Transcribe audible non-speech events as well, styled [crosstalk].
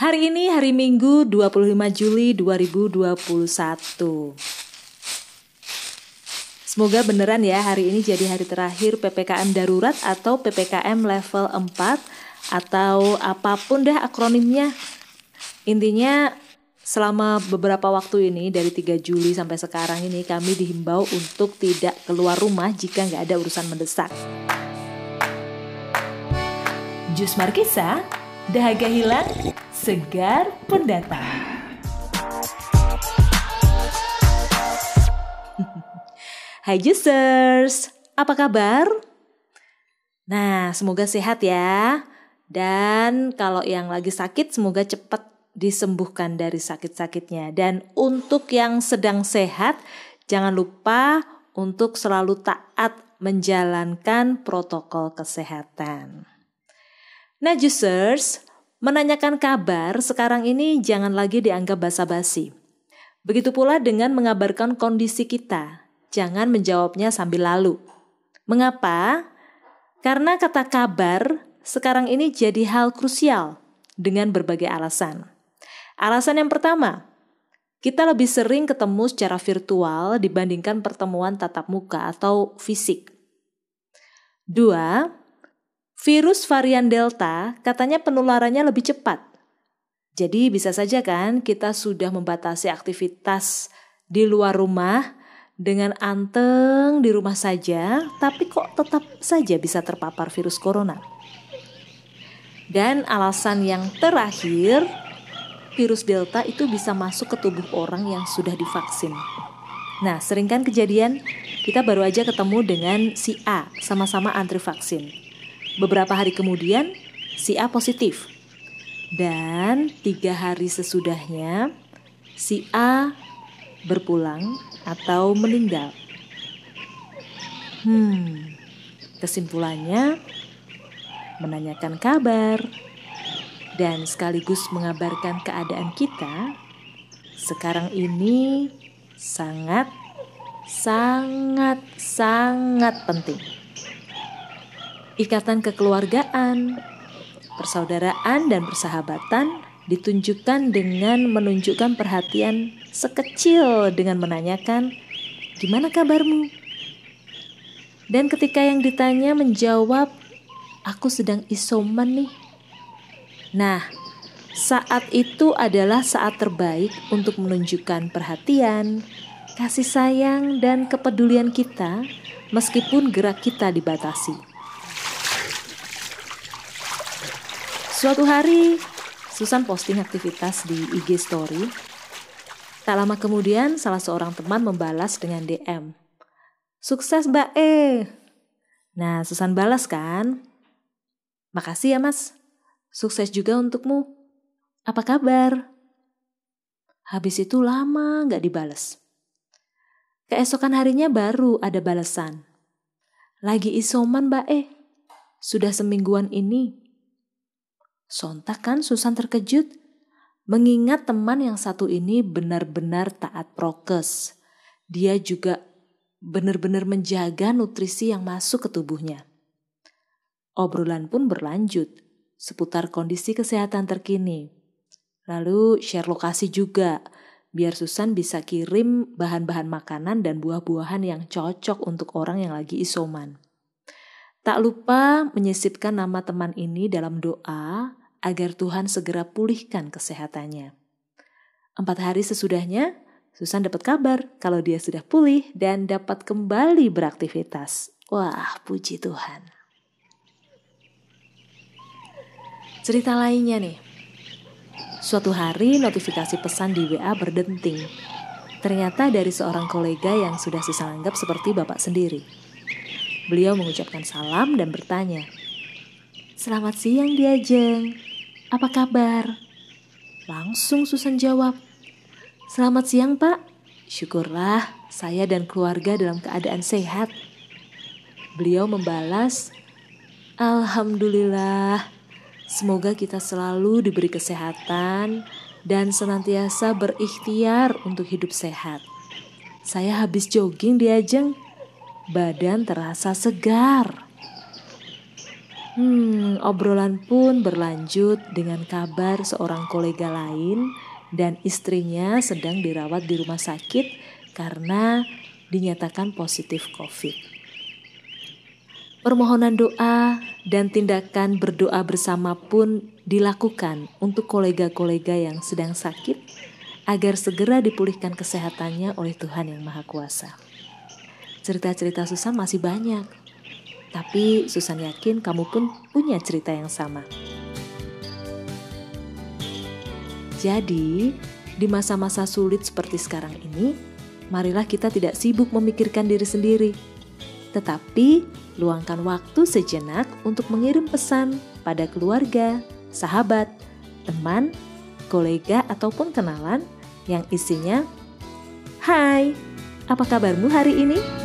Hari ini hari Minggu 25 Juli 2021. Semoga beneran ya hari ini jadi hari terakhir PPKM darurat atau PPKM level 4 atau apa pun dah akronimnya. Intinya selama beberapa waktu ini dari 3 Juli sampai sekarang ini kami dihimbau untuk tidak keluar rumah jika nggak ada urusan mendesak. Jus Markisa, dahaga hilang, segar pendatang. [laughs] Hai Jusers, apa kabar? Nah, semoga sehat ya. Dan kalau yang lagi sakit, semoga cepat disembuhkan dari sakit-sakitnya. Dan untuk yang sedang sehat, jangan lupa untuk selalu taat menjalankan protokol kesehatan. Nah, Jusers, Menanyakan kabar sekarang ini jangan lagi dianggap basa-basi. Begitu pula dengan mengabarkan kondisi kita. Jangan menjawabnya sambil lalu. Mengapa? Karena kata kabar sekarang ini jadi hal krusial dengan berbagai alasan. Alasan yang pertama, kita lebih sering ketemu secara virtual dibandingkan pertemuan tatap muka atau fisik. Dua, Virus varian Delta katanya penularannya lebih cepat. Jadi bisa saja kan kita sudah membatasi aktivitas di luar rumah dengan anteng di rumah saja, tapi kok tetap saja bisa terpapar virus corona. Dan alasan yang terakhir, virus Delta itu bisa masuk ke tubuh orang yang sudah divaksin. Nah, sering kan kejadian kita baru aja ketemu dengan si A sama-sama antri vaksin. Beberapa hari kemudian, si A positif. Dan tiga hari sesudahnya, si A berpulang atau meninggal. Hmm, kesimpulannya menanyakan kabar dan sekaligus mengabarkan keadaan kita sekarang ini sangat sangat sangat penting ikatan kekeluargaan, persaudaraan, dan persahabatan ditunjukkan dengan menunjukkan perhatian sekecil dengan menanyakan, "Gimana kabarmu?" Dan ketika yang ditanya menjawab, "Aku sedang isoman nih." Nah, saat itu adalah saat terbaik untuk menunjukkan perhatian, kasih sayang, dan kepedulian kita, meskipun gerak kita dibatasi. Suatu hari, Susan posting aktivitas di IG Story. Tak lama kemudian, salah seorang teman membalas dengan DM. Sukses Mbak E. Nah, Susan balas kan? Makasih ya mas. Sukses juga untukmu. Apa kabar? Habis itu lama nggak dibales. Keesokan harinya baru ada balasan. Lagi isoman Mbak E. Sudah semingguan ini Sontak kan Susan terkejut mengingat teman yang satu ini benar-benar taat prokes. Dia juga benar-benar menjaga nutrisi yang masuk ke tubuhnya. Obrolan pun berlanjut seputar kondisi kesehatan terkini. Lalu share lokasi juga, biar Susan bisa kirim bahan-bahan makanan dan buah-buahan yang cocok untuk orang yang lagi isoman. Tak lupa menyisipkan nama teman ini dalam doa agar Tuhan segera pulihkan kesehatannya. Empat hari sesudahnya, Susan dapat kabar kalau dia sudah pulih dan dapat kembali beraktivitas. Wah, puji Tuhan. Cerita lainnya nih. Suatu hari notifikasi pesan di WA berdenting. Ternyata dari seorang kolega yang sudah Susan anggap seperti bapak sendiri. Beliau mengucapkan salam dan bertanya, Selamat siang Diajeng, apa kabar? Langsung Susan jawab, Selamat siang pak, syukurlah saya dan keluarga dalam keadaan sehat. Beliau membalas, Alhamdulillah, semoga kita selalu diberi kesehatan dan senantiasa berikhtiar untuk hidup sehat. Saya habis jogging di Ajeng, badan terasa segar. Hmm, obrolan pun berlanjut dengan kabar seorang kolega lain dan istrinya sedang dirawat di rumah sakit karena dinyatakan positif COVID. Permohonan doa dan tindakan berdoa bersama pun dilakukan untuk kolega-kolega yang sedang sakit agar segera dipulihkan kesehatannya oleh Tuhan Yang Maha Kuasa. Cerita-cerita Susan masih banyak, tapi Susan yakin kamu pun punya cerita yang sama. Jadi, di masa-masa sulit seperti sekarang ini, marilah kita tidak sibuk memikirkan diri sendiri, tetapi luangkan waktu sejenak untuk mengirim pesan pada keluarga, sahabat, teman, kolega, ataupun kenalan yang isinya, "Hai, apa kabarmu hari ini?"